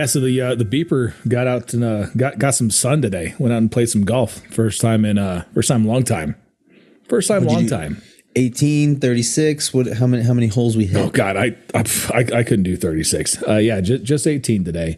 Yeah, so the uh, the beeper got out and uh, got got some sun today. Went out and played some golf. First time in uh first time long time. First time long time. 18, 36. What? How many? How many holes we hit? Oh God, I I, I, couldn't do thirty six. Uh, yeah, just just eighteen today.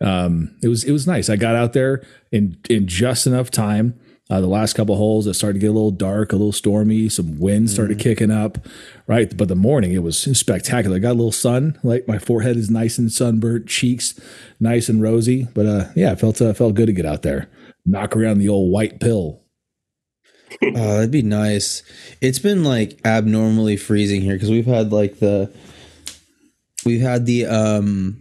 Um, it was it was nice. I got out there in in just enough time. Uh, the last couple holes, it started to get a little dark, a little stormy. Some wind started mm. kicking up, right? But the morning, it was spectacular. I got a little sun. Like my forehead is nice and sunburnt, cheeks nice and rosy. But uh, yeah, it felt uh, felt good to get out there, knock around the old white pill. oh, that'd be nice. It's been like abnormally freezing here because we've had like the we've had the um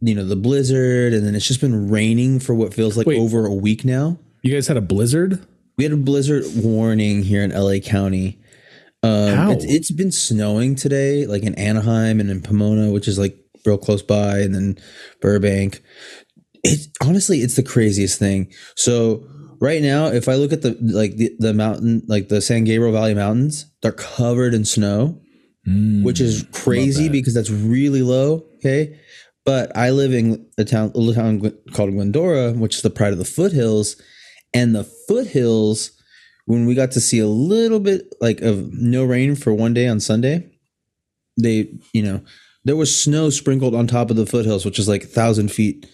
you know the blizzard and then it's just been raining for what feels like Wait. over a week now you guys had a blizzard? We had a blizzard warning here in LA County. Um, How? It's, it's been snowing today, like in Anaheim and in Pomona, which is like real close by, and then Burbank. It honestly, it's the craziest thing. So right now, if I look at the like the, the mountain, like the San Gabriel Valley Mountains, they're covered in snow, mm, which is crazy that. because that's really low. Okay. But I live in a town, a little town called Glendora, which is the pride of the foothills and the foothills when we got to see a little bit like of no rain for one day on Sunday, they, you know, there was snow sprinkled on top of the foothills, which is like a thousand feet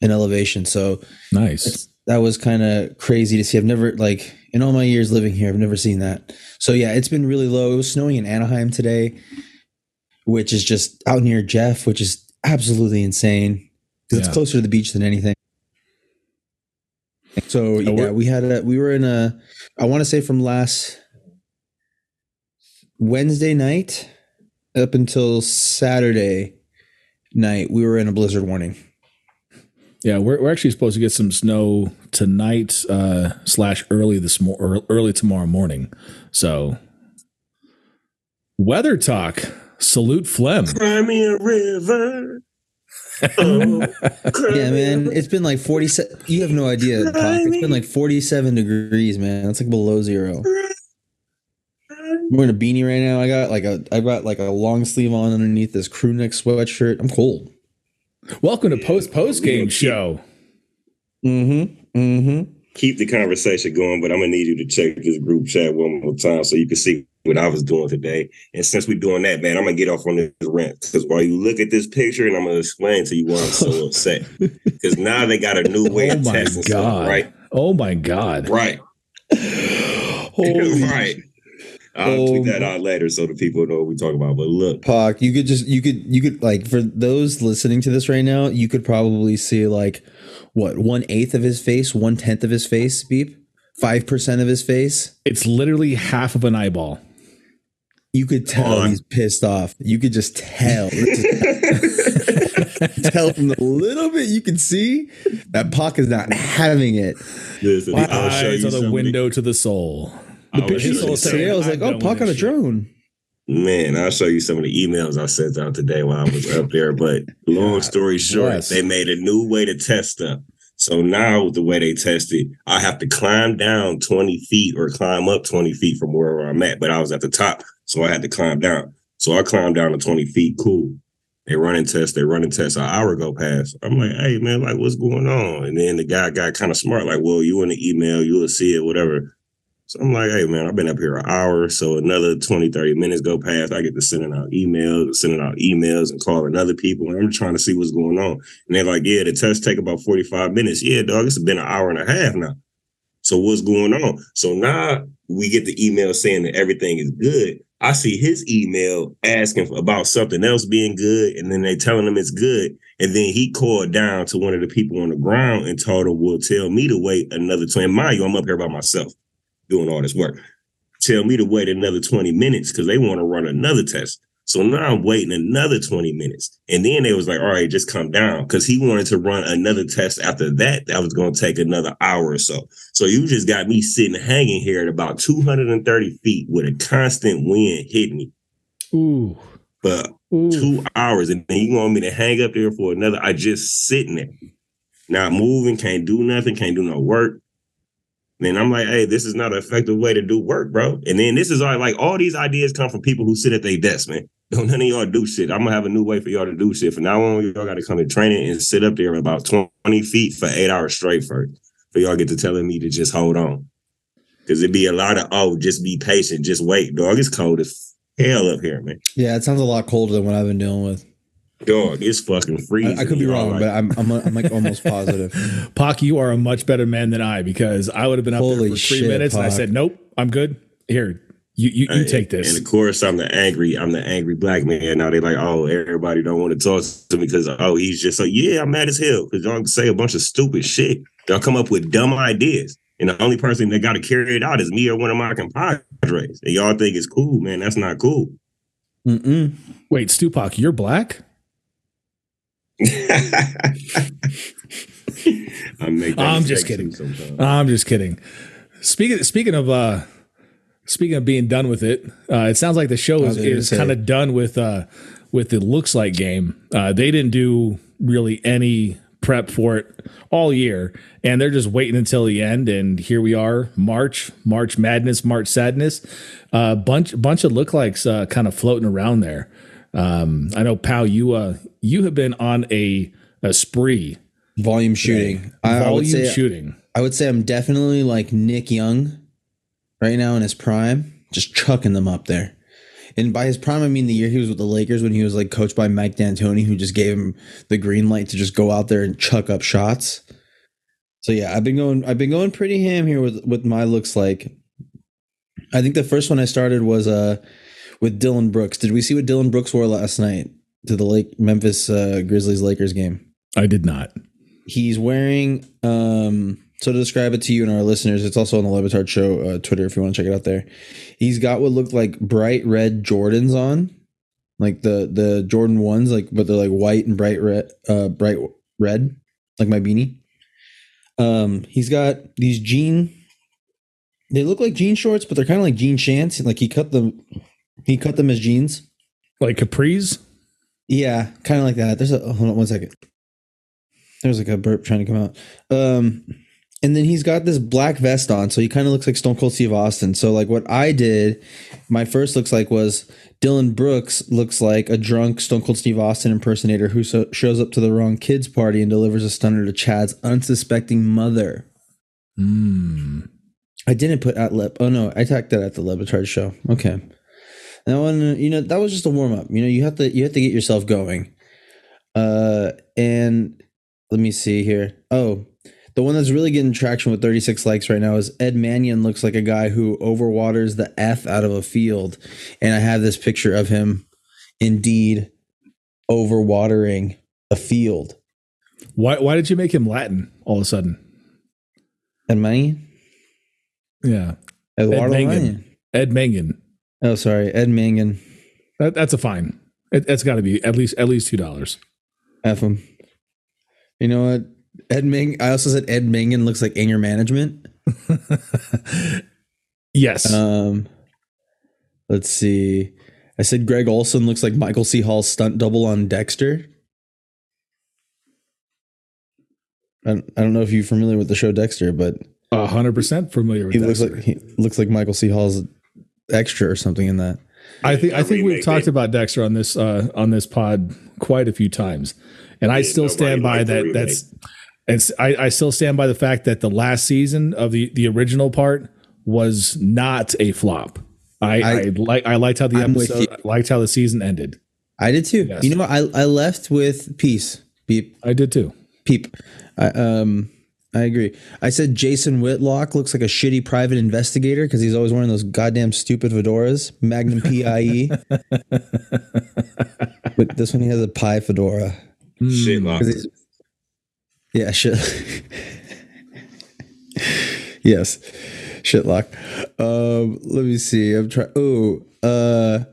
in elevation. So nice. That was kind of crazy to see. I've never like in all my years living here, I've never seen that. So yeah, it's been really low. It was snowing in Anaheim today, which is just out near Jeff, which is absolutely insane because yeah. it's closer to the beach than anything. So yeah, we had a we were in a I want to say from last Wednesday night up until Saturday night we were in a blizzard warning. Yeah, we're, we're actually supposed to get some snow tonight uh, slash early this mo- early tomorrow morning. So weather talk. Salute phlegm. Crimea River. Oh, yeah, man. It's been like 47. You have no idea. It's been like 47 degrees, man. That's like below zero. I'm wearing a beanie right now. I got like a I got like a long sleeve on underneath this crew neck sweatshirt. I'm cold. Welcome to post post game show. Mm-hmm. Mm-hmm. Keep the conversation going, but I'm gonna need you to check this group chat one more time so you can see what I was doing today. And since we're doing that, man, I'm gonna get off on this rant because while you look at this picture, and I'm gonna explain to you why I'm so upset. Because now they got a new way oh of testing stuff, right? Oh my god! Right. right. I'll oh, tweet that oh out later so the people know what we talk about. But look, Pac, you could just you could you could like for those listening to this right now, you could probably see like what one eighth of his face, one tenth of his face, beep, five percent of his face. It's literally half of an eyeball. You could tell he's pissed off. You could just tell. tell from the little bit you can see that Pac is not having it. Listen, eyes are the window to the soul. The picture today, I was like, "Oh, Pac on a drone." Man, I'll show you some of the emails I sent out today while I was up there. But long story short, yes. they made a new way to test stuff. So now the way they test it, I have to climb down 20 feet or climb up 20 feet from wherever I'm at. But I was at the top. So I had to climb down. So I climbed down to 20 feet. Cool. They running tests. They running tests. An hour go past. I'm like, hey man, like what's going on? And then the guy got kind of smart, like, well, you in the email, you'll see it, whatever. So I'm like, hey man, I've been up here an hour. So another 20, 30 minutes go past. I get to sending out emails, sending out emails and calling other people. And I'm trying to see what's going on. And they're like, yeah, the test take about 45 minutes. Yeah, dog, it's been an hour and a half now. So what's going on? So now we get the email saying that everything is good. I see his email asking about something else being good, and then they telling him it's good. And then he called down to one of the people on the ground and told him, "Well, tell me to wait another 20. Mind you, I'm up here by myself doing all this work. Tell me to wait another 20 minutes because they want to run another test. So now I'm waiting another 20 minutes. And then they was like, all right, just come down. Cause he wanted to run another test after that. That was going to take another hour or so. So you just got me sitting hanging here at about 230 feet with a constant wind hitting me. Ooh. But Ooh. two hours. And then you want me to hang up there for another. I just sitting there. Not moving, can't do nothing, can't do no work. Then I'm like, hey, this is not an effective way to do work, bro. And then this is all like all these ideas come from people who sit at their desk, man. Don't none of y'all do shit. I'm gonna have a new way for y'all to do shit. For now on, y'all got to come to training and sit up there about 20 feet for eight hours straight for for y'all get to telling me to just hold on. Cause it'd be a lot of oh, just be patient, just wait. Dog, it's cold as hell up here, man. Yeah, it sounds a lot colder than what I've been dealing with. Dog, it's fucking freezing. I, I could be wrong, like, but I'm, I'm I'm like almost positive. Pac, you are a much better man than I because I would have been up Holy there for three shit, minutes Pac. and I said, Nope, I'm good. Here, you you, you take this. And of course, I'm the angry. I'm the angry black man. Now they like, oh, everybody don't want to talk to me because oh, he's just so yeah, I'm mad as hell because y'all say a bunch of stupid shit. They'll come up with dumb ideas, and the only person that got to carry it out is me or one of my compadres. And y'all think it's cool, man? That's not cool. Mm-mm. Wait, Stupac, you're black. I'm, I'm just kidding. I'm just kidding. Speaking speaking of uh speaking of being done with it, uh, it sounds like the show is, is kind of done with uh with the looks like game. Uh, they didn't do really any prep for it all year, and they're just waiting until the end. And here we are, March, March Madness, March Sadness. A uh, bunch bunch of lookalikes uh, kind of floating around there. Um, I know, Pal, you uh, you have been on a a spree. Volume shooting. I, Volume I would say, shooting. I would say I'm definitely like Nick Young right now in his prime, just chucking them up there. And by his prime, I mean the year he was with the Lakers when he was like coached by Mike D'Antoni, who just gave him the green light to just go out there and chuck up shots. So yeah, I've been going. I've been going pretty ham here with with my looks like. I think the first one I started was uh with Dillon Brooks. Did we see what Dillon Brooks wore last night to the Lake Memphis uh, Grizzlies Lakers game? I did not. He's wearing um so to describe it to you and our listeners, it's also on the Le Batard Show uh, Twitter if you want to check it out there. He's got what looked like bright red Jordans on, like the the Jordan ones, like but they're like white and bright red, uh, bright red, like my beanie. Um, he's got these jean. They look like jean shorts, but they're kind of like jean shants. Like he cut them, he cut them as jeans, like capris. Yeah, kind of like that. There's a hold on one second. There's like a burp trying to come out. Um, and then he's got this black vest on, so he kind of looks like Stone Cold Steve Austin. So like what I did, my first looks like was Dillon Brooks looks like a drunk Stone Cold Steve Austin impersonator who so, shows up to the wrong kids party and delivers a stunner to Chad's unsuspecting mother. Hmm. I didn't put at lip. Oh no, I tacked that at the Le Batard show. Okay. That one, you know, that was just a warm up. You know, you have to you have to get yourself going. Uh, and let me see here. Oh, the one that's really getting traction with 36 likes right now is Ed Mannion looks like a guy who overwaters the F out of a field. And I have this picture of him indeed overwatering a field. Why why did you make him Latin all of a sudden? Ed Mannion? Yeah. Eduardo Ed Mangan. Ed Mangan. Oh, sorry. Ed Mangan. That, that's a fine. It, has got to be at least at least two dollars. F him. You know what? Ed Ming. I also said Ed Mangan looks like anger management. yes. Um, let's see. I said Greg Olson looks like Michael C. Hall's stunt double on Dexter. I, I don't know if you're familiar with the show Dexter, but hundred percent familiar with. He Dexter. looks like he looks like Michael C. Hall's extra or something in that. I think I think we've talked about Dexter on this uh, on this pod quite a few times, and I still stand by that. That's and I, I still stand by the fact that the last season of the the original part was not a flop. I, I, I like I liked how the I'm episode I liked how the season ended. I did too. Yes. You know, I I left with peace. Peep. I did too. Peep. I, um, I agree. I said Jason Whitlock looks like a shitty private investigator because he's always wearing those goddamn stupid fedoras. Magnum PIE. but this one he has a pie fedora. Shitlock. Yeah, shit. yes, shitlock. Um, let me see. I'm trying. Oh, uh,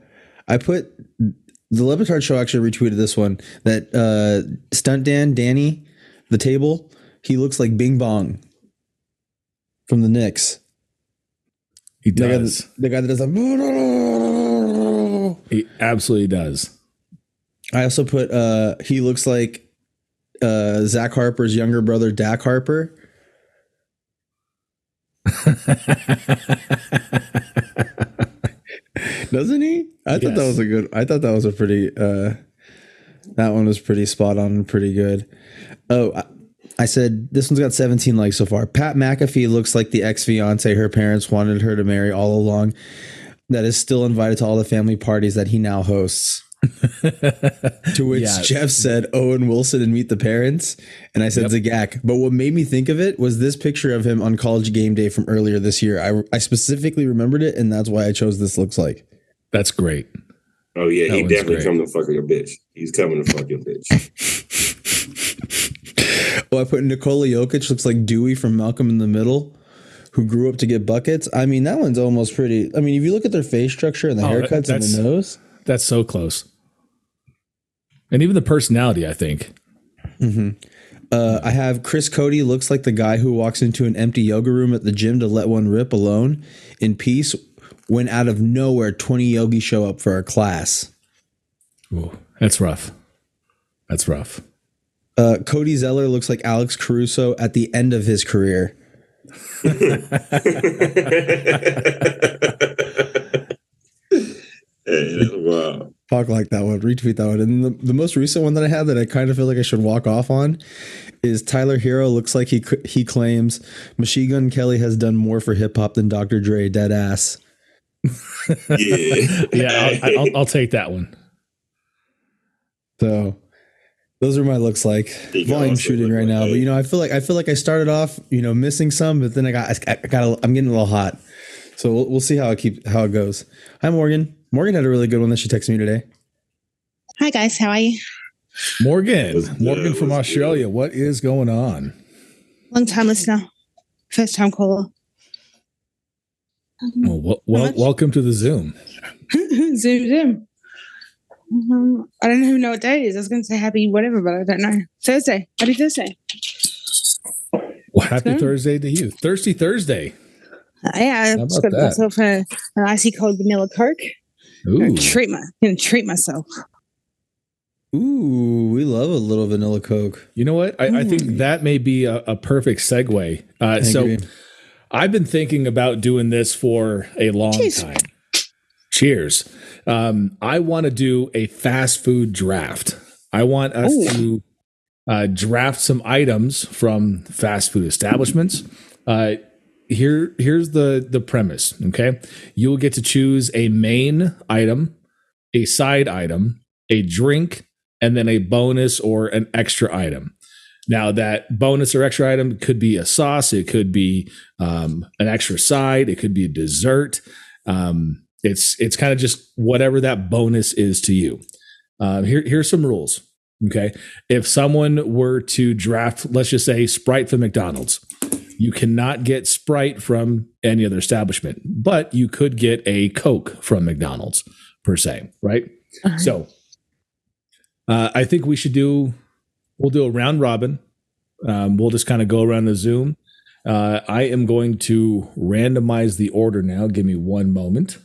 I put the Le Batard show actually retweeted this one that uh, stunt Dan Danny the table. He looks like Bing Bong from the Knicks. He does. The guy, that, the guy that does like. He absolutely does. I also put. uh He looks like uh, Zach Harper's younger brother, Dak Harper. Doesn't he? I yes. thought that was a good. I thought that was a pretty. uh That one was pretty spot on and pretty good. Oh, I, I said this one's got 17 likes so far. Pat McAfee looks like the ex fiance her parents wanted her to marry all along. That is still invited to all the family parties that he now hosts. to which yeah. Jeff said Owen Wilson and Meet the Parents. And I said yep. Zagak. But what made me think of it was this picture of him on college game day from earlier this year. I, I specifically remembered it, and that's why I chose this looks like. That's great. Oh yeah, that he definitely great. come to fuck your bitch. He's coming to fuck your bitch. oh, I put Nikola Jokic looks like Dewey from Malcolm in the Middle who grew up to get buckets. I mean, that one's almost pretty. I mean, if you look at their face structure and the oh, haircuts and the nose, that's so close and even the personality. I think. Mm-hmm. Uh, I have Chris Cody looks like the guy who walks into an empty yoga room at the gym to let one rip alone in peace. When out of nowhere, twenty yogis show up for a class. Ooh, that's rough. That's rough. Uh, Cody Zeller looks like Alex Caruso at the end of his career. wow. Talk like that one, retweet that one. And the, the most recent one that I had that I kind of feel like I should walk off on is Tyler Herro. looks like he he claims Machine Gun Kelly has done more for hip hop than Dr. Dre, dead ass. yeah, yeah, I'll, I'll, I'll, take that one. So, those are my looks like volume shooting right now. But you know, I feel like I feel like I started off, you know, missing some, but then I got I, I got a, I'm getting a little hot. So we'll, we'll see how it keep how it goes. Hi Morgan. Morgan had a really good one that she texted me today. Hi guys, how are you? Morgan, Morgan from Australia. Good. What is going on? Long time listener, first time caller. Well, well, well welcome to the Zoom. Zoom, Zoom. Um, I don't even know what day it is. I was going to say happy whatever, but I don't know. Thursday. Happy Thursday. Well, happy Thursday to you. Thirsty Thursday. Uh, yeah, I just got myself a, an icy cold vanilla Coke. Ooh. treat my gonna treat myself. Ooh, we love a little vanilla Coke. You know what? I, I think mm. that may be a, a perfect segue. Uh, so. I've been thinking about doing this for a long Cheers. time. Cheers. Um, I want to do a fast food draft. I want us Ooh. to uh, draft some items from fast food establishments. Uh, here here's the the premise okay? You'll get to choose a main item a side item a drink and then a bonus or an extra item. Now that bonus or extra item could be a sauce it could be um, an extra side it could be a dessert. Um, it's it's kind of just whatever that bonus is to you. Uh, here, here's some rules okay? If someone were to draft let's just say sprite from mcdonald's you cannot get Sprite from any other establishment, but you could get a Coke from McDonald's per se, right? Uh-huh. So uh, I think we should do, we'll do a round robin. Um, we'll just kind of go around the Zoom. Uh, I am going to randomize the order now. Give me one moment.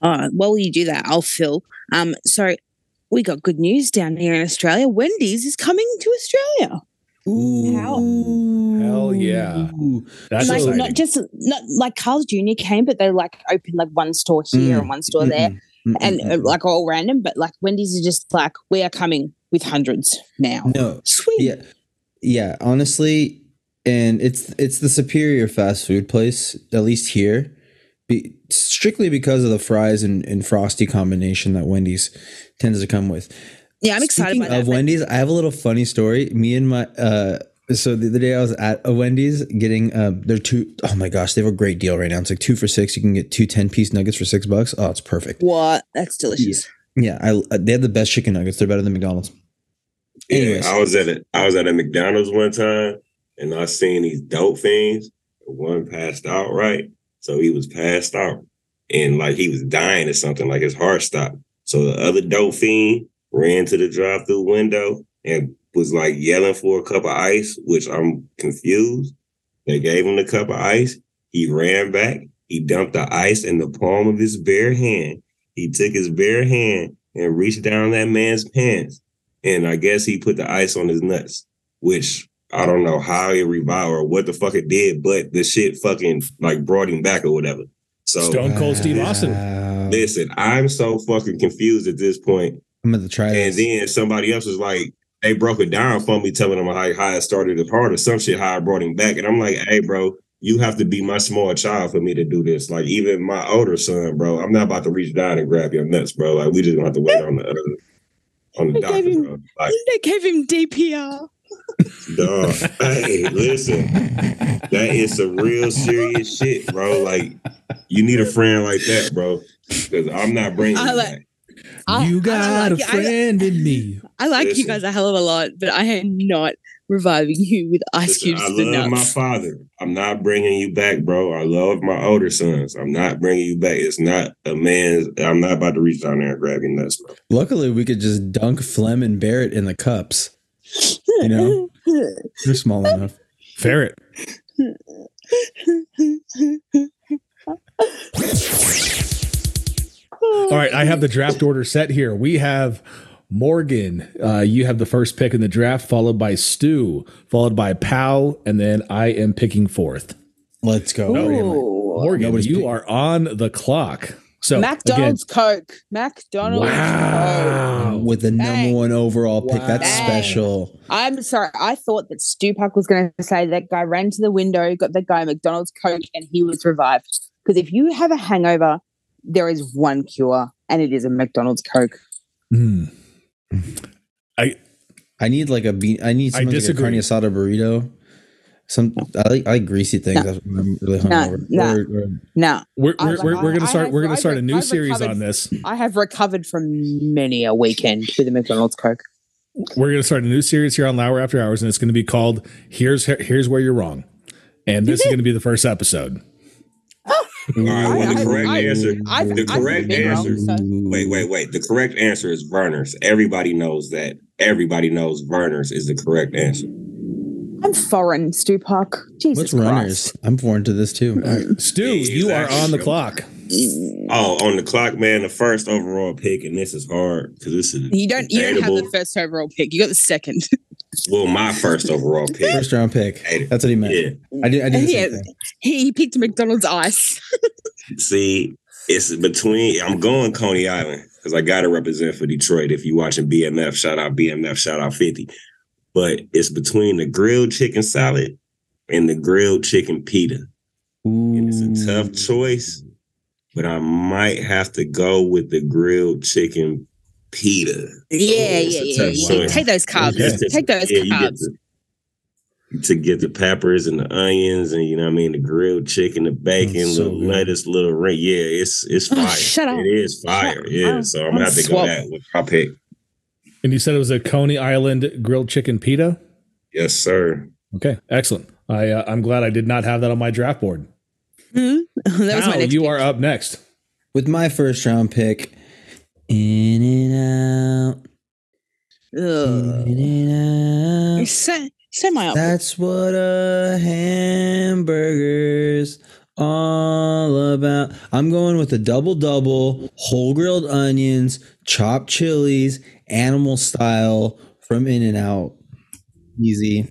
Uh, while you do that, I'll fill. Um, so we got good news down here in Australia. Wendy's is coming to Australia. Ooh, How? hell yeah! That's like, exciting. not just not like Carl's Jr. came, but they like opened like one store here mm. and one store mm there, mm and uh, like all random. But like Wendy's is just like we are coming with hundreds now. No, sweet. Yeah, yeah. Honestly, and it's it's the superior fast food place, at least here, be, strictly because of the fries and, and frosty combination that Wendy's tends to come with. Yeah, I'm excited Speaking of Wendy's, I have a little funny story. Me and my uh so the other day I was at a Wendy's getting um they're two oh my gosh, they have a great deal right now. It's like two for six. You can get two 10 piece nuggets for six bucks. Oh, it's perfect. What? That's delicious. Yeah, yeah I, they have the best chicken nuggets. They're better than McDonald's. Anyways. Yeah, I was at a I was at a McDonald's one time and I seen these dope fiends. One passed out, right? So he was passed out and like he was dying or something, like his heart stopped. So the other dope fiend ran to the drive through window and was like yelling for a cup of ice, which I'm confused. They gave him the cup of ice. He ran back. He dumped the ice in the palm of his bare hand. He took his bare hand and reached down that man's pants. And I guess he put the ice on his nuts, which I don't know how it revived or what the fuck it did, but the shit fucking like brought him back or whatever. So Stone Cold Steve Austin. listen, I'm so fucking confused at this point. I'm gonna try. And this. then somebody else was like, they broke it down for me, telling them how, how I started the part or some shit, how I brought him back. And I'm like, hey, bro, you have to be my small child for me to do this. Like even my older son, bro, I'm not about to reach down and grab your nuts, bro. Like we just gonna have to wait on the uh, on the They doctor, gave him- bro. Like, they gave him DPR. dog, hey, listen, that is some real serious shit, bro. Like you need a friend like that, bro. Because I'm not bringing I like- back. I- you I got like- a I- friend in me. I like you guys a hell of a lot, but I am not reviving you with ice Listen, cubes I to the love my father. I'm not bringing you back, bro. I love my older sons. I'm not bringing you back. It's not a man's. I'm not about to reach down there and grab your nuts, bro. Luckily, we could just dunk Flem and Barrett in the cups. You know, they're small enough. Ferret. All right, I have the draft order set here. We have Morgan. Uh, you have the first pick in the draft, followed by Stu, followed by Pow, and then I am picking fourth. Let's go. Ooh. Morgan, Nobody's you pick- are on the clock. So McDonald's Coke. McDonald's again, wow. With the number Bang. one overall pick. That's Bang. special. I'm sorry. I thought that Stupak was going to say that guy ran to the window, got the guy McDonald's Coke, and he was revived. Because if you have a hangover, there is one cure, and it is a McDonald's Coke. Hmm. I need like a bean. I need I something like a carne asada burrito. Some I like I like greasy things. No. I'm really No, hungover. no. Or- or- No, We're, we're, we're, we're gonna start. have- We're gonna I've start a new I've series recovered- on this. I have recovered from many a weekend with a McDonald's Coke. We're gonna start a new series here on Lauer After Hours, and it's gonna be called "Here's Here's Where You're Wrong," and this is gonna be the first episode. All right. Well, I- the correct I- answer. I've- the I've correct been wrong, answer. so- Wait, wait, wait. The correct answer is Vernors. Everybody knows that. Everybody knows Vernors is the correct answer. I'm foreign, Stupak. Jesus What's Christ. runners? I'm foreign to this too. Stu, Yeah, you are on the clock. Oh, on the clock, man. The first overall pick, and this is hard because this is You don't. You don't have the first overall pick. You got the second. Well, my first overall pick. First round pick. That's what he meant. Yeah. I did. I did the Yeah. same thing. he, he picked McDonald's Ice. See, it's between. I'm going Coney Island because I got to represent for Detroit. If you watching BMF, shout out BMF, shout out 50. But it's between the grilled chicken salad and the grilled chicken pita. And it's a tough choice, but I might have to go with the grilled chicken pita. Yeah, It's yeah, yeah. tough yeah. Take those carbs. Okay. Take those Yeah, carbs. the- to get the peppers and the onions and you know what I mean the grilled chicken, the bacon, That's so little good. lettuce, little ring. Yeah, it's it's Oh, fire. shut up. It is fire. Shut yeah, up. so I'm gonna have to Swap. go that with my pick. And you said it was a Coney Island grilled chicken pita. Yes, sir. Okay, excellent. I uh, I'm glad I did not have that on my draft board. Hmm? that was Now my next you pick. are up next. With my first round pick, in and out, Ugh. in and out. Say, say my option. That's what a hamburger's all about. I'm going with a double double, whole grilled onions, chopped chilies, animal style from In and Out. Easy.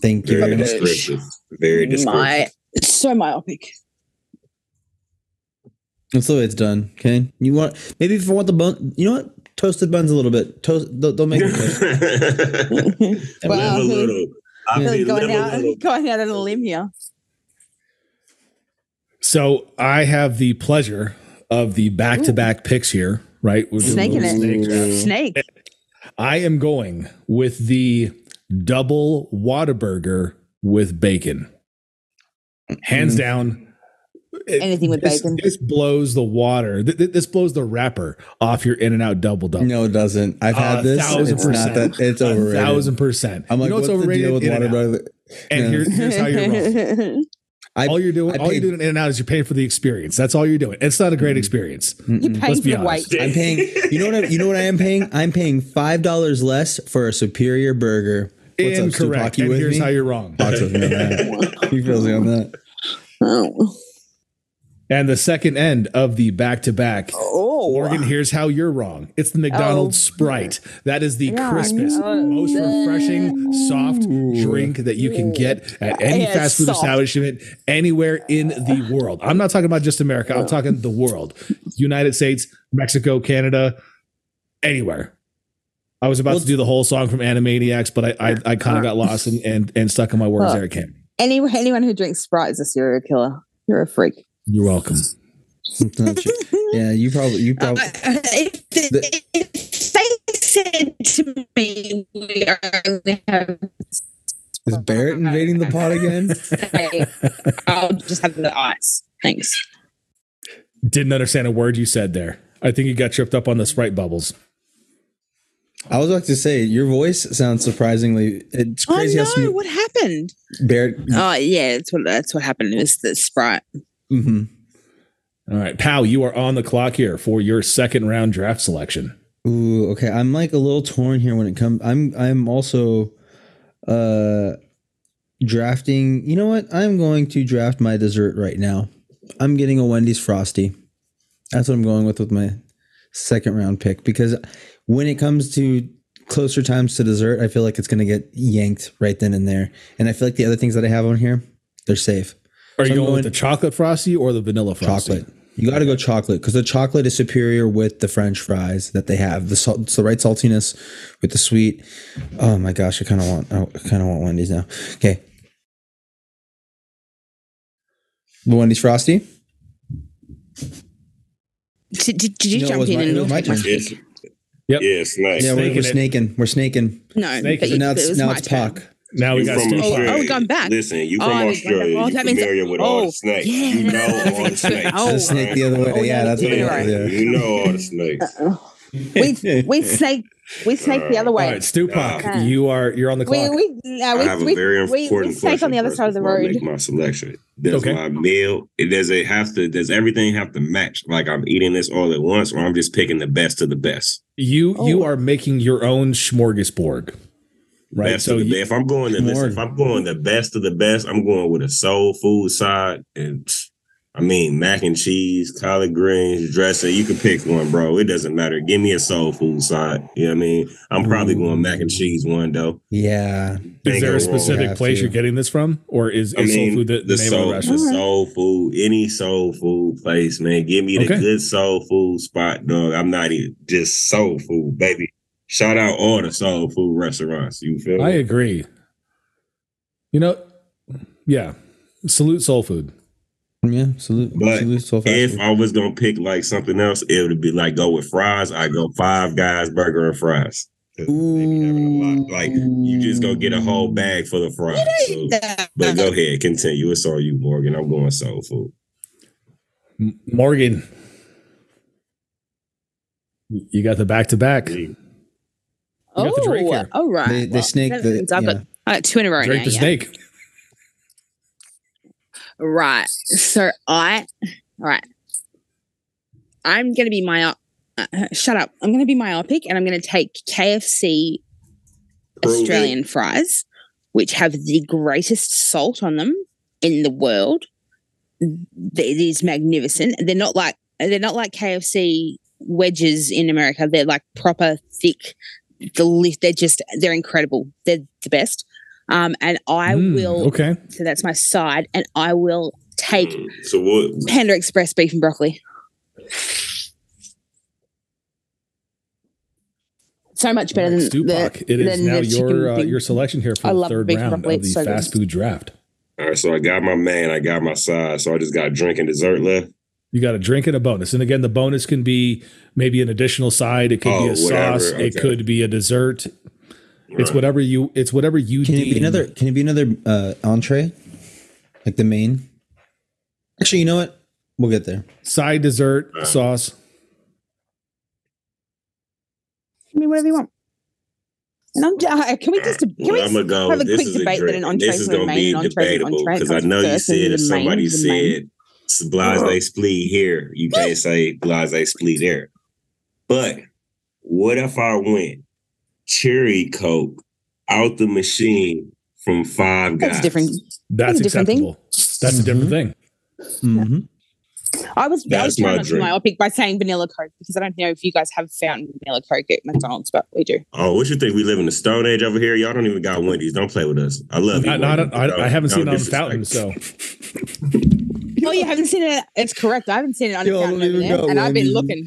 Thank you. Very you. descriptive. Very descriptive. My so myopic. That's the way it's done. Okay. You want maybe if you want the bun, you know what? Toasted buns a little bit. Toast. Don't, don't make it. toast. Wow. live a little. I Really mean, going out, little. going out on a limb here. So I have the pleasure of the back to back picks here. Right, We're Snaking little snake it. Snake. I am going with the double Whataburger with bacon. Hands Mm. down. It- Anything with this, bacon. This blows the water. Th- th- This blows the wrapper off your In and Out double double. No, it doesn't. I've A had this. thousand It's not percent. that. It's A thousand percent. I'm like, you know what's what's overrated? the deal with In-N-Out. water? And Yeah. here- here's how you're wrong. I, all you're doing, I all you're doing in and out is you're paying for the experience. That's all you're doing. It's not a great experience. You're Let's for be honest. weight. I'm paying. You know what? I, you know what I am paying? I'm paying five dollars less for a superior burger. What's up, Stu? Incorrect. You and with here's me? how you're wrong. Talk to me on that. He feels me on that. Oh. And the second end of the back to back. Oh. Morgan, here's how you're wrong. It's the McDonald's oh. Sprite. That is the yeah, crispest, most refreshing, soft drink that you can get at any yeah, fast food soft. establishment anywhere in the world. I'm not talking about just America, I'm talking the world. United States, Mexico, Canada, anywhere. I was about well, to do the whole song from Animaniacs, but I I, I kind of got lost and, and, and stuck in my words there. Can't. Anyone anyone who drinks Sprite is a serial killer. You're a freak. You're welcome. yeah, you probably you probably. Uh, if, the, if they said to me, "We only have." Is Barrett invading the pot again? I'll just have the ice. Thanks. Didn't understand a word you said there. I think you got tripped up on the sprite bubbles. I was about to say your voice sounds surprisingly. It's crazy. Oh no! Smooth, what happened? Barrett. Oh yeah, that's what that's what happened. It was the sprite. Mm-hmm. All right, Pal, you are on the clock here for your second round draft selection. Ooh, okay. I'm like a little torn here when it comes. I'm I'm also uh drafting. You know what? I'm going to draft my dessert right now. I'm getting a Wendy's Frosty. That's what I'm going with with my second round pick because when it comes to closer times to dessert, I feel like it's going to get yanked right then and there. And I feel like the other things that I have on here, they're safe. Are so you going, going, with the chocolate frosty or the vanilla frosty? Chocolate. You got to go chocolate because the chocolate is superior with the French fries that they have. The salt, it's the right saltiness with the sweet. Oh my gosh, I kind of want, I kind of want Wendy's now. Okay, the Wendy's frosty. Did, did, did you, you know, jump in my, and my turn? Yes. Yep. Yeah, snake. Yeah, we're, we're snaking. We're snaking. No, snaking. So now it's, it now it's Pac. Now we got from oh, oh, we gone back. Listen, you from oh, Australia. Oh, you familiar with oh, all the snakes. Yeah, you know all the snakes. oh, the snake the other way. Oh, yeah, that's what right. Yeah. You know all the snakes. we we snake we snake uh, the other way. All right, Stupac, uh, you are you're on the clock. We, we, uh, we, I have we, a very important we, we snake on the other side of the road. Make my selection. Does okay. my meal? It does it have to? Does everything have to match? Like I'm eating this all at once, or I'm just picking the best of the best. You oh. you are making your own smorgasbord. Right. Best so you, if I'm going to listen, if I'm going the best of the best, I'm going with a soul food side and I mean, mac and cheese, collard greens, dressing. You can pick one, bro. It doesn't matter. Give me a soul food side. You know what I mean? I'm probably Ooh. going mac and cheese one though. Yeah. Is there a specific place you're getting this from, or is, is mean, soul food the, the, the soul, the, the soul food? Any soul food place, man. Give me the okay. good soul food spot, dog. I'm not even just soul food, baby. Shout out all the soul food restaurants. You feel? Me? I me? agree. You know, yeah. Salute soul food. Yeah, salute. But salute so if I was gonna pick like something else, it would be like go with fries. I go Five Guys burger and fries. Like you just go get a whole bag full of fries. So, but go ahead, continue. It's all you, Morgan. I'm going soul food. Morgan, you got the back to back. You got the Drake here. Oh, right. The, the well, snake. The, I've yeah. got two in a row. Drake now, the yeah. snake. Right. So I, all right. I'm going to be my, uh, shut up. I'm going to be myopic and I'm going to take KFC Australian fries, which have the greatest salt on them in the world. It is magnificent. They're not like, they're not like KFC wedges in America. They're like proper thick. The list they're just they're incredible. They're the best. Um, and I mm, will. Okay. So that's my side, and I will take mm, so what? Panda Express beef and broccoli. So much better than Stupac. The, it is now your uh, your selection here for the third round of the so fast good. food draft. All right, so I got my man, I got my side, so I just got drink and dessert left. You got a drink and a bonus, and again, the bonus can be maybe an additional side. It could oh, be a whatever. sauce. Okay. It could be a dessert. It's whatever you. It's whatever you. Can it be another? Can it be another uh, entree, like the main? Actually, you know what? We'll get there. Side dessert sauce. I mean, whatever you want. And I'm, uh, can we just can well, we I'm gonna go. have a this quick debate that an entree this is going to be debatable because I know you said if somebody main, said blase oh. split here, you can't say blase split there. But what if I went cherry coke out the machine from Five Guys. That's different. That's, That's acceptable. Thing. That's mm-hmm. a different thing. Mm-hmm. I was That's I was trying not to be myopic by saying vanilla Coke because I don't know if you guys have found vanilla Coke at McDonald's, but we do. Oh, what you think? We live in the Stone Age over here. Y'all don't even got Wendy's. Don't play with us. I love you. I, I, I, haven't seen it on Fountain, so. Oh, you haven't seen it? It's correct. I haven't seen it on Yo, Fountain over and I've been looking.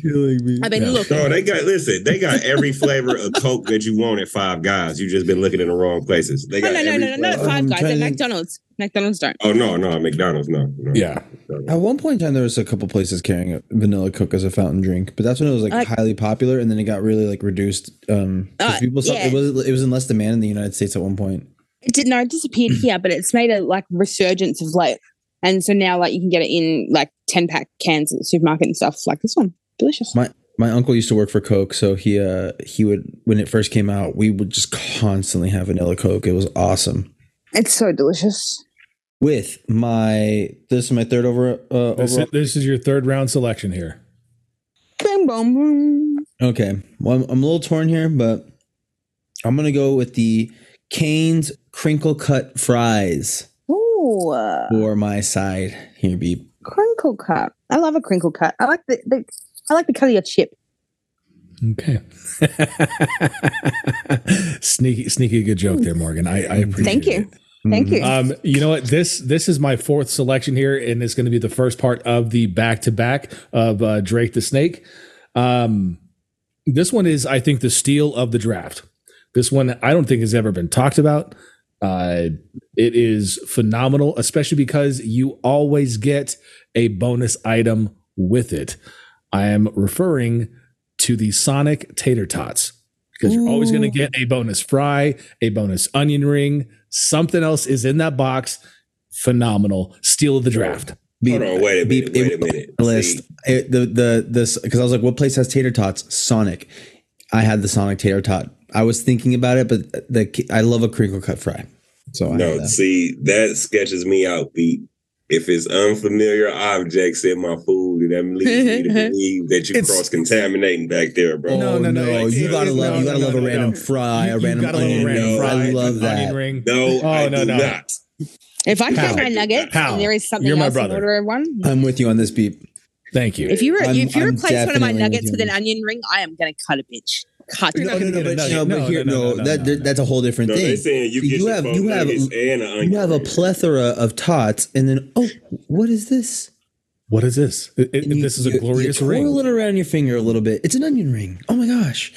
I've been yeah. looking. Oh, they got listen. They got every flavor of Coke that you want at Five Guys. You just been looking in the wrong places. They got oh, no, no, no, no, not Five Guys. At McDonald's. McDonald's don't. Oh no, no, McDonald's, no. no. Yeah. At one point in time, there was a couple places carrying a vanilla Coke as a fountain drink, but that's when it was like uh, highly popular, and then it got really like reduced. Um, uh, people saw, yeah. it was it was in less demand in the United States at one point. It did not no, it disappeared here, but it's made a like resurgence of late, and so now like you can get it in like ten pack cans at the supermarket and stuff like this one. Delicious. My my uncle used to work for Coke, so he uh he would when it first came out, we would just constantly have vanilla Coke. It was awesome. It's so delicious with my this is my third over. Uh, this, is, this is your third round selection here. Bing, boom, boom. Okay, well, I'm, I'm a little torn here, but I'm gonna go with the Cane's crinkle cut fries. Ooh. For my side here, be Crinkle cut. I love a crinkle cut. I like the, the I like the cut of your chip. Okay. sneaky, sneaky good joke there, Morgan. I, I appreciate Thank you. It. Thank you. Um, you know what? This this is my fourth selection here, and it's going to be the first part of the back to back of uh, Drake the Snake. Um, this one is, I think, the steal of the draft. This one I don't think has ever been talked about. Uh, it is phenomenal, especially because you always get a bonus item with it. I am referring to the Sonic Tater Tots because you're always going to get a bonus fry, a bonus onion ring, something else is in that box. Phenomenal. Steal of the draft. Hold on, wait a minute. Wait a minute. List it, the the this because I was like, what place has tater tots? Sonic. I had the Sonic tater tot. I was thinking about it, but the I love a crinkle cut fry. So no, see that sketches me out, Pete if it's unfamiliar objects in my food, that leads me to believe that you're cross contaminating back there, bro. No, oh, no, no. no. You gotta love, no, you gotta no, love a random fry, a random onion ring. I love that. Ring. No, oh, I no, do no. not. If I find my nuggets Pal. and there is something you're else in order one, I'm with you on this beep. Thank you. If you were, if you replace one of my nuggets with an onion ring, I am gonna cut a bitch cut. No, no, no, but, no, but here, no, that, that's a whole different no, thing. Saying you, you have you have you have a plethora of tots, and then oh, what is this? What is this? It, you, this is a glorious you ring. Twirl it around your finger a little bit. It's an onion ring. Oh my gosh,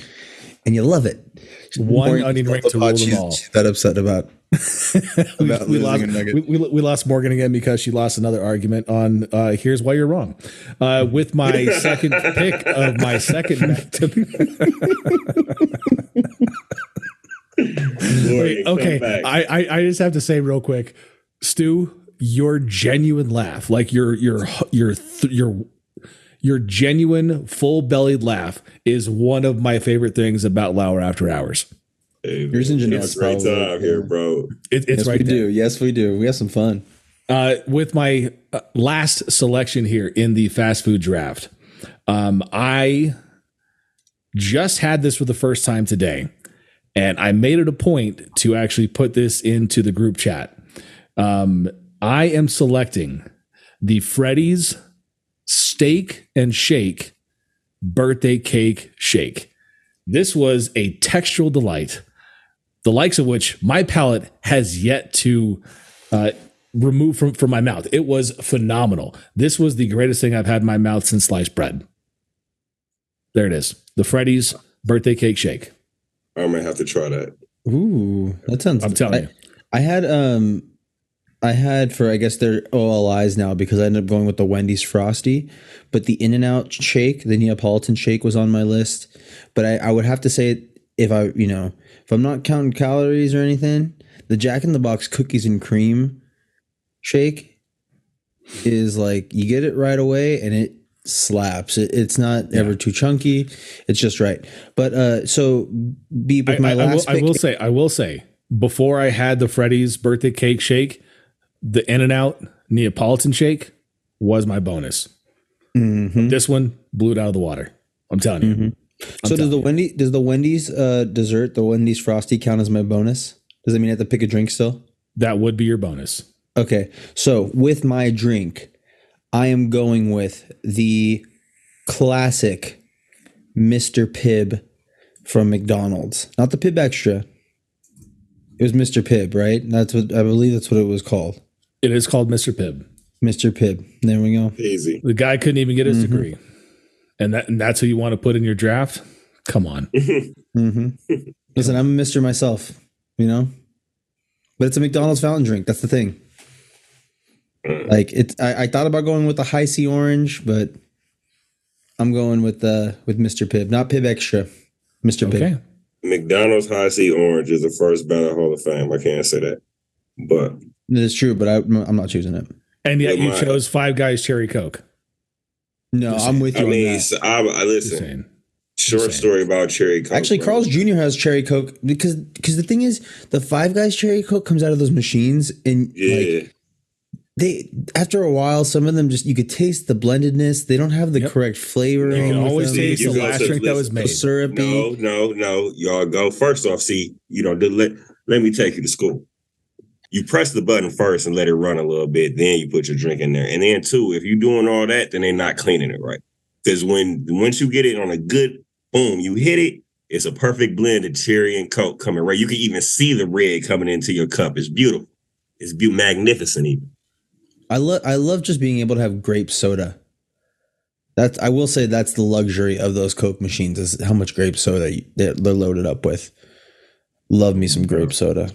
and you love it. One onion ring to rule them all. That upset about we, we, lost, we, we, we, lost Morgan again because she lost another argument on uh, here's why you're wrong. Uh, with my second pick of my second. Wait, okay, I, I I just have to say real quick, Stu, your genuine laugh, like your your your your your genuine full bellied laugh, is one of my favorite things about Lauer After Hours. Hey, Yours and Jeanette's great time here, bro. It, it's yes, right. We there. do. Yes, we do. We have some fun. Uh, with my uh, last selection here in the fast food draft, um, I just had this for the first time today, and I made it a point to actually put this into the group chat. Um, I am selecting the Freddy's Steak and Shake birthday cake shake. This was a textural delight the likes of which my palate has yet to uh, remove from, from my mouth. It was phenomenal. This was the greatest thing I've had in my mouth since sliced bread. There it is. The Freddy's birthday cake shake. I might have to try that. Ooh, that sounds. I'm telling I, you. I had um, I had for I guess they're OLIs now because I ended up going with the Wendy's Frosty, but the In and Out shake, the Neapolitan shake, was on my list. But I, I would have to say if I you know if I'm not counting calories or anything, the Jack in the Box cookies and cream shake is like you get it right away and it slaps. It, it's not yeah. ever too chunky. It's just right. But uh so be with my I, last. I will, I will say. I will say before I had the Freddy's birthday cake shake, the In and Out Neapolitan shake was my bonus. Mm-hmm. This one blew it out of the water. I'm telling you. Mm-hmm. I'm so does the Wendy does the Wendy's uh, dessert, the Wendy's frosty, count as my bonus? Does that mean I have to pick a drink still? That would be your bonus. Okay, so with my drink, I am going with the classic Mr. Pibb from McDonald's. Not the Pibb Extra. It was Mr. Pibb, right? That's what I believe that's what it was called. It is called Mr. Pibb. Mr. Pibb. There we go. Easy. The guy couldn't even get his mm-hmm. degree. And that and that's who you want to put in your draft? Come on. mm-hmm. Listen, I'm a Mr. myself, you know? But it's a McDonald's fountain drink. That's the thing. Mm. Like it's I, I thought about going with the Hi-C orange, but I'm going with the with Mr. Pibb, not Pibb Extra. Mr. Okay. Pibb. McDonald's Hi-C Orange is the first ballot Hall of Fame. I can't say that, but it is true. But I, am not choosing it. And yet you chose Five Guys Cherry Coke. No, I'm with you. I mean, I, I listen. Short story about cherry coke. Actually, Carl's Jr. has cherry coke because because the thing is, the Five Guys cherry coke comes out of those machines, and yeah. like they after a while, some of them just you could taste the blendedness. They don't have the yep. correct flavor. You can always them. taste the last drink that was made. Syrupy. No, no, no. Y'all go first off. See, you know, let let me take you to school. You press the button first and let it run a little bit. Then you put your drink in there. And then two, if you're doing all that, then they're not cleaning it right. Because when once you get it on a good boom, you hit it. It's a perfect blend of cherry and coke coming right. You can even see the red coming into your cup. It's beautiful. It's be- magnificent even. I love I love just being able to have grape soda. That's I will say that's the luxury of those Coke machines is how much grape soda they're loaded up with. Love me some grape soda.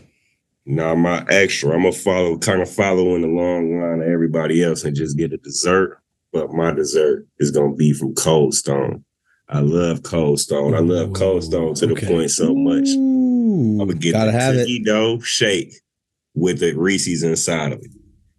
Now my extra, I'm gonna follow kind of follow in the long line of everybody else and just get a dessert. But my dessert is gonna be from Cold Stone. I love Cold Stone. I love Cold Stone to okay. the point so much. Ooh, I'm gonna get the cookie dough shake with the Reese's inside of it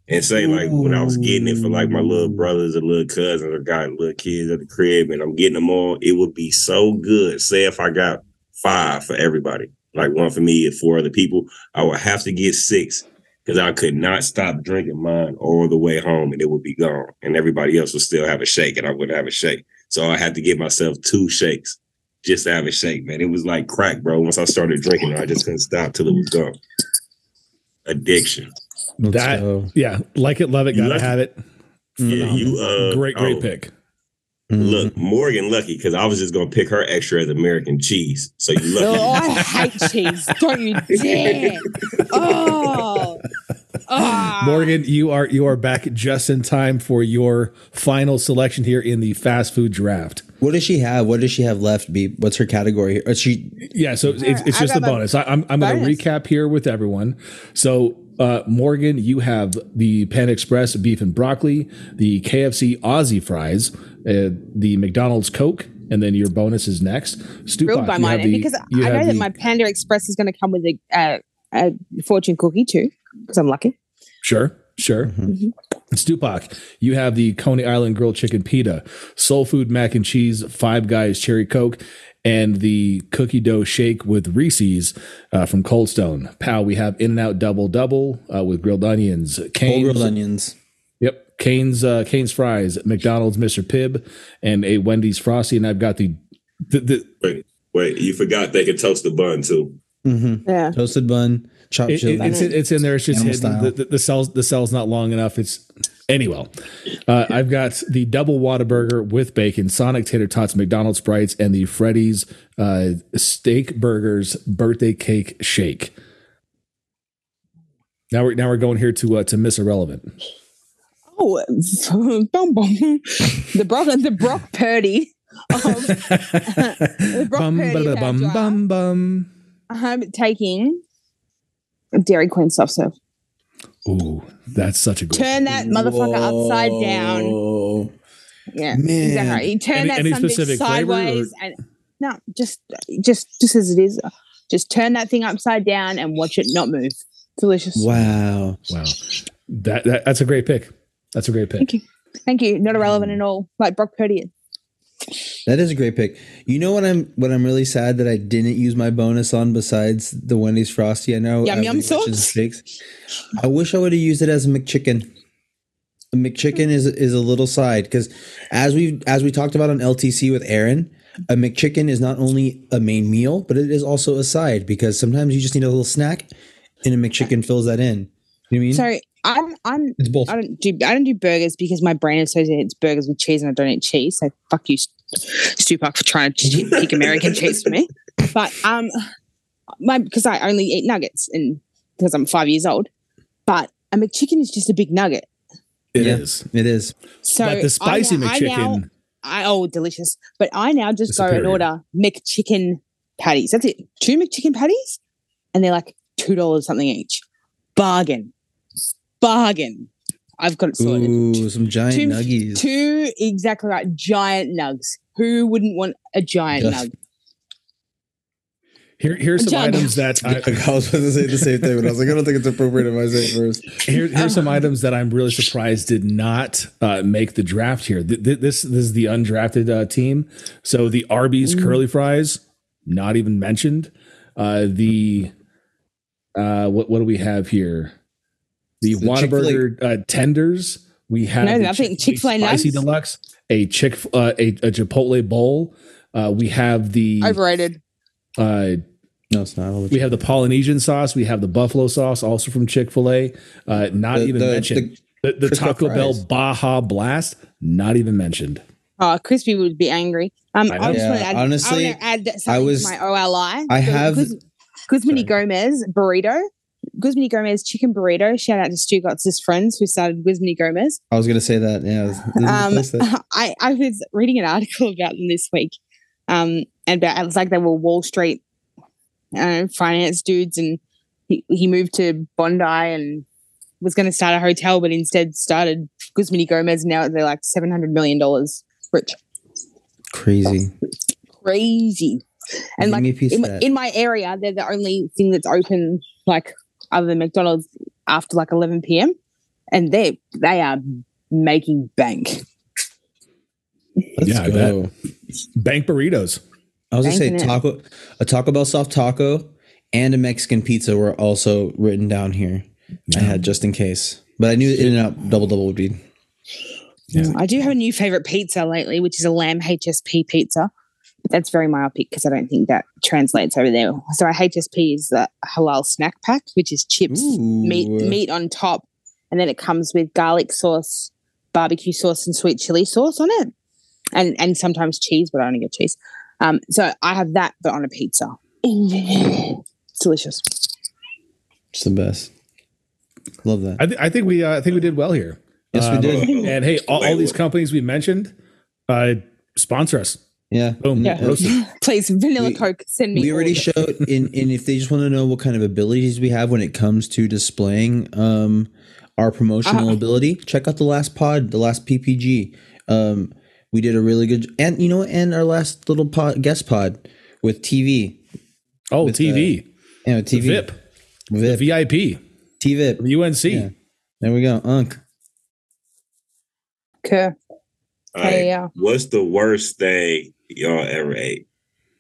and say like when I was getting it for like my little brothers or little cousins or got little kids at the crib and I'm getting them all, it would be so good. Say if I got five for everybody, like one for me and four other people, I would have to get six because I could not stop drinking mine all the way home and it would be gone. And everybody else would still have a shake and I wouldn't have a shake. So I had to get myself two shakes just to have a shake, man. It was like crack, bro. Once I started drinking, I just couldn't stop till it was gone. Addiction. Let's that go. yeah, like it, love it, gotta have it. Yeah, um, you uh, great, great oh, pick. Mm-hmm. Look, Morgan lucky because I was just gonna pick her extra as American cheese. So you lucky. oh, I hate cheese. Don't you dare. Oh. oh. Morgan, you are you are back just in time for your final selection here in the fast food draft. What does she have? What does she have left? Be what's her category? Is she? Yeah, so it's, it's just a bonus. I, am I'm, I'm going to recap here with everyone. So uh, Morgan, you have the Pan Express beef and broccoli, the KFC Aussie fries, uh, the McDonald's Coke, and then your bonus is next. Stupak, by mine, the, because I know that my Panda Express is going to come with a, uh, a fortune cookie too, because I'm lucky. Sure, sure. Mm-hmm. Mm-hmm. Stupak, you have the Coney Island grilled chicken pita, soul food mac and cheese, Five Guys cherry coke, and the cookie dough shake with Reese's uh, from Cold Stone. Pow, we have In-N-Out Double Double uh, with grilled onions, Cane's, grilled onions. Yep, Cane's uh, Cane's fries, McDonald's Mr. Pibb, and a Wendy's Frosty. And I've got the, the, the wait, wait, you forgot they could toast the bun too. Mm-hmm. Yeah, toasted bun, chopped it, it, it's, it's in there. It's just hidden. The, the, the cell's the cell's not long enough. It's Anyway, uh, I've got the double Whataburger with bacon, Sonic Tater Tots, McDonald's Sprites, and the Freddy's uh, Steak Burgers Birthday Cake Shake. Now we're now we're going here to uh, to Miss Irrelevant. Oh, bum, bum. the Brock the Brock Purdy. The Brock bum, Purdy bum, bum, bum. I'm taking Dairy Queen soft serve. Ooh, that's such a good turn that motherfucker Whoa. upside down. Yeah, Man. exactly. You turn any, that any something sideways and no, just just just as it is. Just turn that thing upside down and watch it not move. Delicious. Wow. Wow. That, that that's a great pick. That's a great pick. Thank you. Thank you. Not irrelevant at all. Like Brock Purdy. That is a great pick. You know what I'm what I'm really sad that I didn't use my bonus on besides the Wendy's Frosty. I know yum yum sauce. I wish I would have used it as a McChicken. A McChicken is is a little side because as we as we talked about on LTC with Aaron, a McChicken is not only a main meal, but it is also a side because sometimes you just need a little snack, and a McChicken fills that in. You know I mean? Sorry, I'm I'm it's both. I don't do I don't do burgers because my brain associates burgers with cheese and I don't eat cheese. So fuck you, Stupak, for trying to pick American cheese for me. But um, my because I only eat nuggets and because I'm five years old. But a McChicken is just a big nugget. It yeah, is. It is. So but the spicy I, McChicken. I now, I, oh, delicious. But I now just go and order McChicken patties. That's it. Two McChicken patties, and they're like two dollars something each. Bargain bargain. I've got it sorted. Ooh, some giant two, nuggies. Two exactly right, giant nugs. Who wouldn't want a giant Just, nug? Here, here's some items that I, I, was going to say the same thing, but I was like, I don't think it's appropriate if I say it first. Here, here's some items that I'm really surprised did not uh, make the draft here. Th- th- this, this is the undrafted uh, team. So the Arby's Ooh. curly fries, not even mentioned. Uh, the uh, what what do we have here? The, the Whataburger uh, tenders. We have no, I think Chick Fil A spicy deluxe, a chick uh, a, a Chipotle bowl. Uh, we have the overrated. Uh, no, it's not. We have the Polynesian sauce. We have the buffalo sauce, also from Chick Fil A. Uh, not the, even the, mentioned. The, the, the Taco Bell Baja Blast, not even mentioned. Oh, Crispy would be angry. Um, I, I just yeah, want to add, honestly, I, add something I was, to my OLI. I have Guzman Gomez burrito Guzman Gomez chicken burrito. Shout out to Stu Gotts' friends who started Guzman Gomez. I was going to say that. Yeah. Um, I, I was reading an article about them this week. Um, and about, it was like they were Wall Street uh, finance dudes and he, he moved to Bondi and was going to start a hotel, but instead started Guzman Gomez. Now they're like $700 million rich. Crazy. Crazy. And like in, in my area, they're the only thing that's open like other than McDonald's after like 11 p.m. and they they are making bank. Let's yeah, go. I bet. Bank burritos. I was gonna say taco, a Taco Bell soft taco, and a Mexican pizza were also written down here. I had just in case, but I knew In-N-Out double double would be. Yeah. I do have a new favorite pizza lately, which is a lamb HSP pizza that's very myopic because I don't think that translates over there. So a HSP is the halal snack pack, which is chips, Ooh. meat, meat on top, and then it comes with garlic sauce, barbecue sauce, and sweet chili sauce on it, and and sometimes cheese, but I only get cheese. Um, so I have that, but on a pizza. it's delicious. It's the best. Love that. I, th- I think we uh, I think we did well here. Yes, we did. And hey, all, all these companies we mentioned, uh, sponsor us. Yeah. Boom. Yeah. Please, vanilla we, Coke, send me. We already showed in, and if they just want to know what kind of abilities we have when it comes to displaying um, our promotional uh-huh. ability, check out the last pod, the last PPG. Um, we did a really good, and you know, and our last little pod, guest pod with TV. Oh, with, TV. Uh, yeah, TV. The VIP. VIP. The VIP. TVIP. UNC. Yeah. There we go. Unk. Okay. Hey, yeah. What's the worst thing y'all ever ate?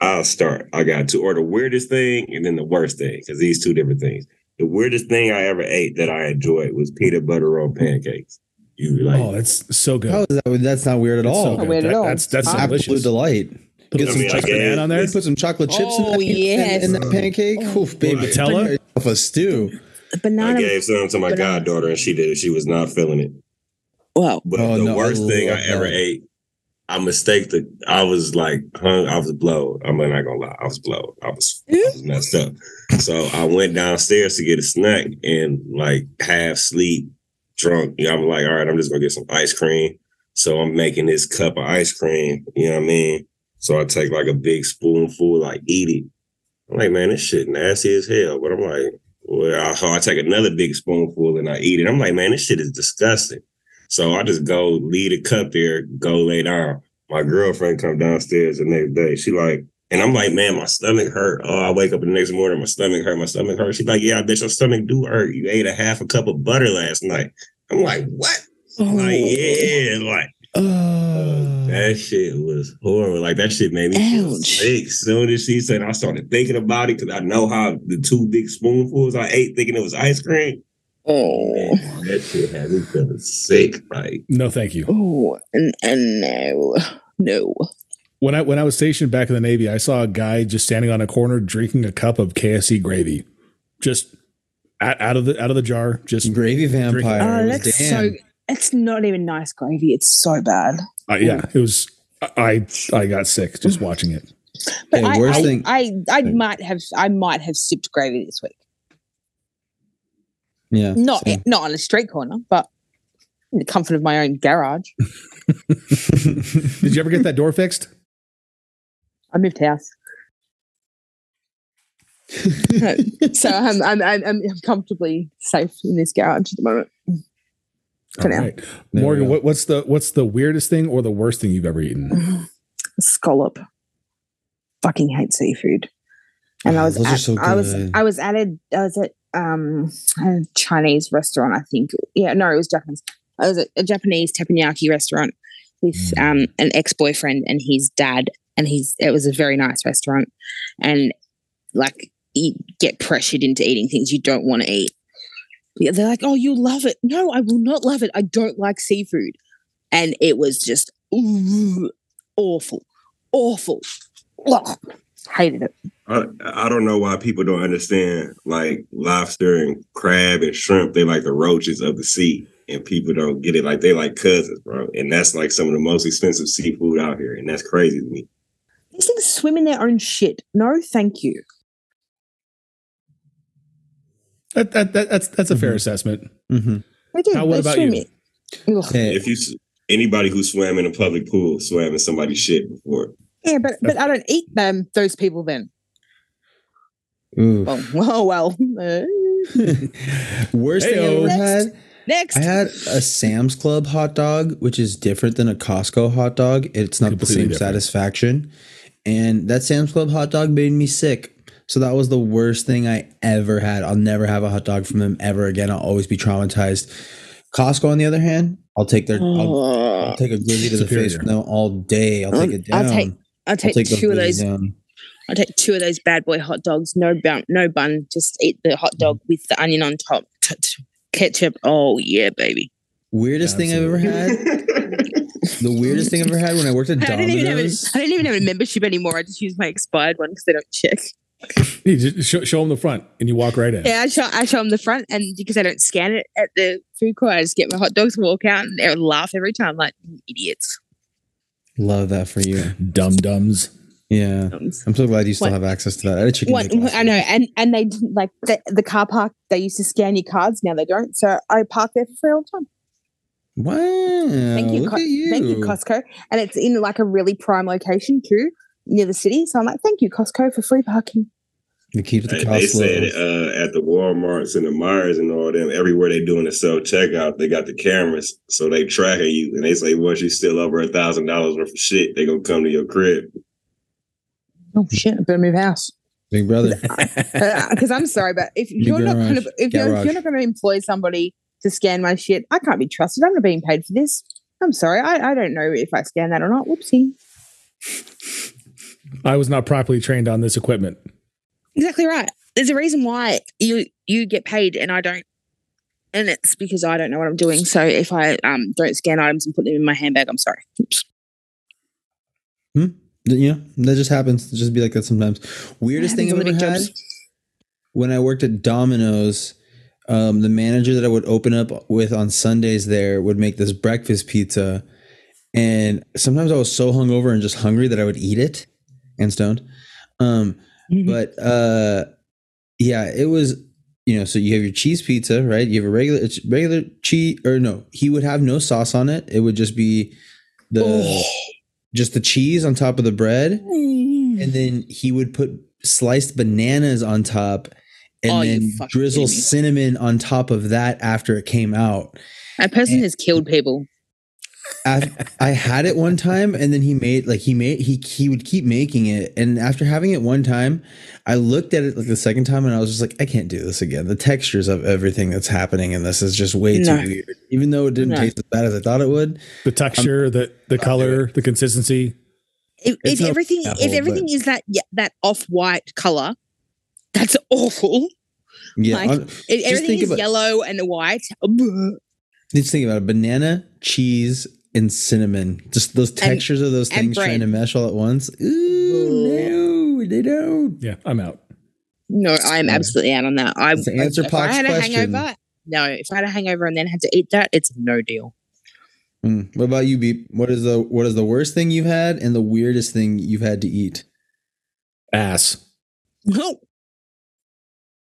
I'll start. I got two, or the weirdest thing, and then the worst thing, because these two different things. The weirdest thing I ever ate that I enjoyed was peanut butter on pancakes. You like? Oh, it's so good. That? That's not weird at all. So weird that, at all. That's that's delicious. absolute delight. Put some chocolate chocolate on there. Put some chocolate chips oh, in, that, oh, yes. in, in that pancake. Oh, Oof, baby, Nutella. of a stew. Banana. I gave some to my banana. goddaughter, and she did it. She was not feeling it. Well, but oh, the no, worst I thing I ever that. ate, I mistake the. I was like, hung, I was blowed. I'm not gonna lie, I was blowed. I was, I hmm? was messed up. So I went downstairs to get a snack and like half sleep, drunk. You know, I'm like, all right, I'm just gonna get some ice cream. So I'm making this cup of ice cream. You know what I mean? So I take like a big spoonful, like eat it. I'm like, man, this shit nasty as hell. But I'm like, well, I, I take another big spoonful and I eat it. I'm like, man, this shit is disgusting. So I just go leave a cup there, go lay down. My girlfriend come downstairs the next day. She like, and I'm like, man, my stomach hurt. Oh, I wake up the next morning, my stomach hurt, my stomach hurt. She's like, yeah, I bet your stomach do hurt. You ate a half a cup of butter last night. I'm like, what? Oh. Like, yeah, like uh, that shit was horrible. Like that shit made me ouch. sick. Soon as she said, I started thinking about it because I know how the two big spoonfuls I ate, thinking it was ice cream. Oh, Man, that shit had me feeling sick. Right? No, thank you. Oh, and, and no, no. When I when I was stationed back in the Navy, I saw a guy just standing on a corner drinking a cup of KFC gravy. Just out, out, of the out of the jar, just gravy vampire. Oh, that's Damn. so. It's not even nice gravy. It's so bad. Uh, yeah, it was. I I got sick just watching it. But hey, I, worst I, thing, I, I, I might have I might have sipped gravy this week. Yeah, not same. not on a street corner, but in the comfort of my own garage. Did you ever get that door fixed? I moved house. so I'm, I'm, I'm, I'm comfortably safe in this garage at the moment. For All now. Right. Morgan, what, what's the what's the weirdest thing or the worst thing you've ever eaten? Scallop. Fucking hate seafood. And oh, I was at, so I was I was at a I was at um a Chinese restaurant, I think. Yeah, no, it was Japanese. It was at a Japanese teppanyaki restaurant with mm. um an ex-boyfriend and his dad and he's it was a very nice restaurant and like you get pressured into eating things you don't want to eat Yeah, they're like oh you love it no i will not love it i don't like seafood and it was just ooh, awful awful Ugh. hated it I, I don't know why people don't understand like lobster and crab and shrimp they like the roaches of the sea and people don't get it like they like cousins bro and that's like some of the most expensive seafood out here and that's crazy to me these things swim in their own shit. No, thank you. That, that, that that's that's a mm-hmm. fair assessment. Mm-hmm. I do. Now, what about you? If you anybody who swam in a public pool swam in somebody's shit before. Yeah, but but I don't eat them. Those people then. Ooh. Oh well. well. Worst thing I ever had. Next. I had a Sam's Club hot dog, which is different than a Costco hot dog. It's not Completely the same different. satisfaction. And that Sam's Club hot dog made me sick. So that was the worst thing I ever had. I'll never have a hot dog from them ever again. I'll always be traumatized. Costco, on the other hand, I'll take their I'll, I'll take a glizzy to Superior. the face no all day. I'll take it down. I'll take I'll take, I'll take two of those. Down. I'll take two of those bad boy hot dogs. No bun, no bun. Just eat the hot dog with the onion on top ketchup. Oh yeah, baby. Weirdest Absolutely. thing I've ever had. the weirdest thing I've ever had when I worked at Domino's. I don't even have a, I didn't even have a membership anymore. I just use my expired one because they don't check. you just show, show, them the front and you walk right in. Yeah, I show, I show them the front, and because I don't scan it at the food court, I just get my hot dogs, and walk out, and they laugh every time, like idiots. Love that for you, dum dums. Yeah, I'm so glad you still have access to that. I had a chicken. I know, and and they like the, the, car park. They used to scan your cards. Now they don't. So I park there for free all the time. Wow! Thank you, Co- you. thank you, Costco. And it's in like a really prime location too, near the city. So I'm like, thank you, Costco, for free parking. It keeps the cost They said uh, at the WalMarts and the Myers and all them, everywhere they doing the self checkout, they got the cameras, so they tracking you, and they say once you still over a thousand dollars worth of shit, they gonna come to your crib. Oh shit! I better move house. Big brother. Because I'm sorry, but if Big you're not going to if you're, if you're, not going to employ somebody to scan my shit, I can't be trusted. I'm not being paid for this. I'm sorry. I, I don't know if I scan that or not. Whoopsie. I was not properly trained on this equipment. Exactly right. There's a reason why you you get paid and I don't, and it's because I don't know what I'm doing. So if I um don't scan items and put them in my handbag, I'm sorry. Oops. Hmm. Yeah, that just happens. It just be like that sometimes. Weirdest thing I've ever had when I worked at Domino's. Um, the manager that I would open up with on Sundays there would make this breakfast pizza, and sometimes I was so hungover and just hungry that I would eat it and stoned. Um, mm-hmm. but uh, yeah, it was you know. So you have your cheese pizza, right? You have a regular it's regular cheese, or no, he would have no sauce on it. It would just be the. Oh just the cheese on top of the bread, mm. and then he would put sliced bananas on top, and oh, then drizzle cinnamon on top of that after it came out. That person and, has killed people. I, I had it one time and then he made like he made he he would keep making it and after having it one time I looked at it like the second time and I was just like I can't do this again. The textures of everything that's happening in this is just way no. too weird. Even though it didn't no. taste as bad as I thought it would the texture um, the the color the consistency. If, if everything if everything but, is that yeah, that off white color that's awful. Yeah like, on, if everything is about, yellow and white just think about it. Banana cheese and cinnamon. Just those textures and, of those things trying to mesh all at once. Ooh, no, they don't. Yeah, I'm out. No, I'm absolutely out on that. I answer if, if I had a question. hangover. No, if I had a hangover and then had to eat that, it's no deal. Mm. What about you, Beep? What is the what is the worst thing you've had and the weirdest thing you've had to eat? Ass. No.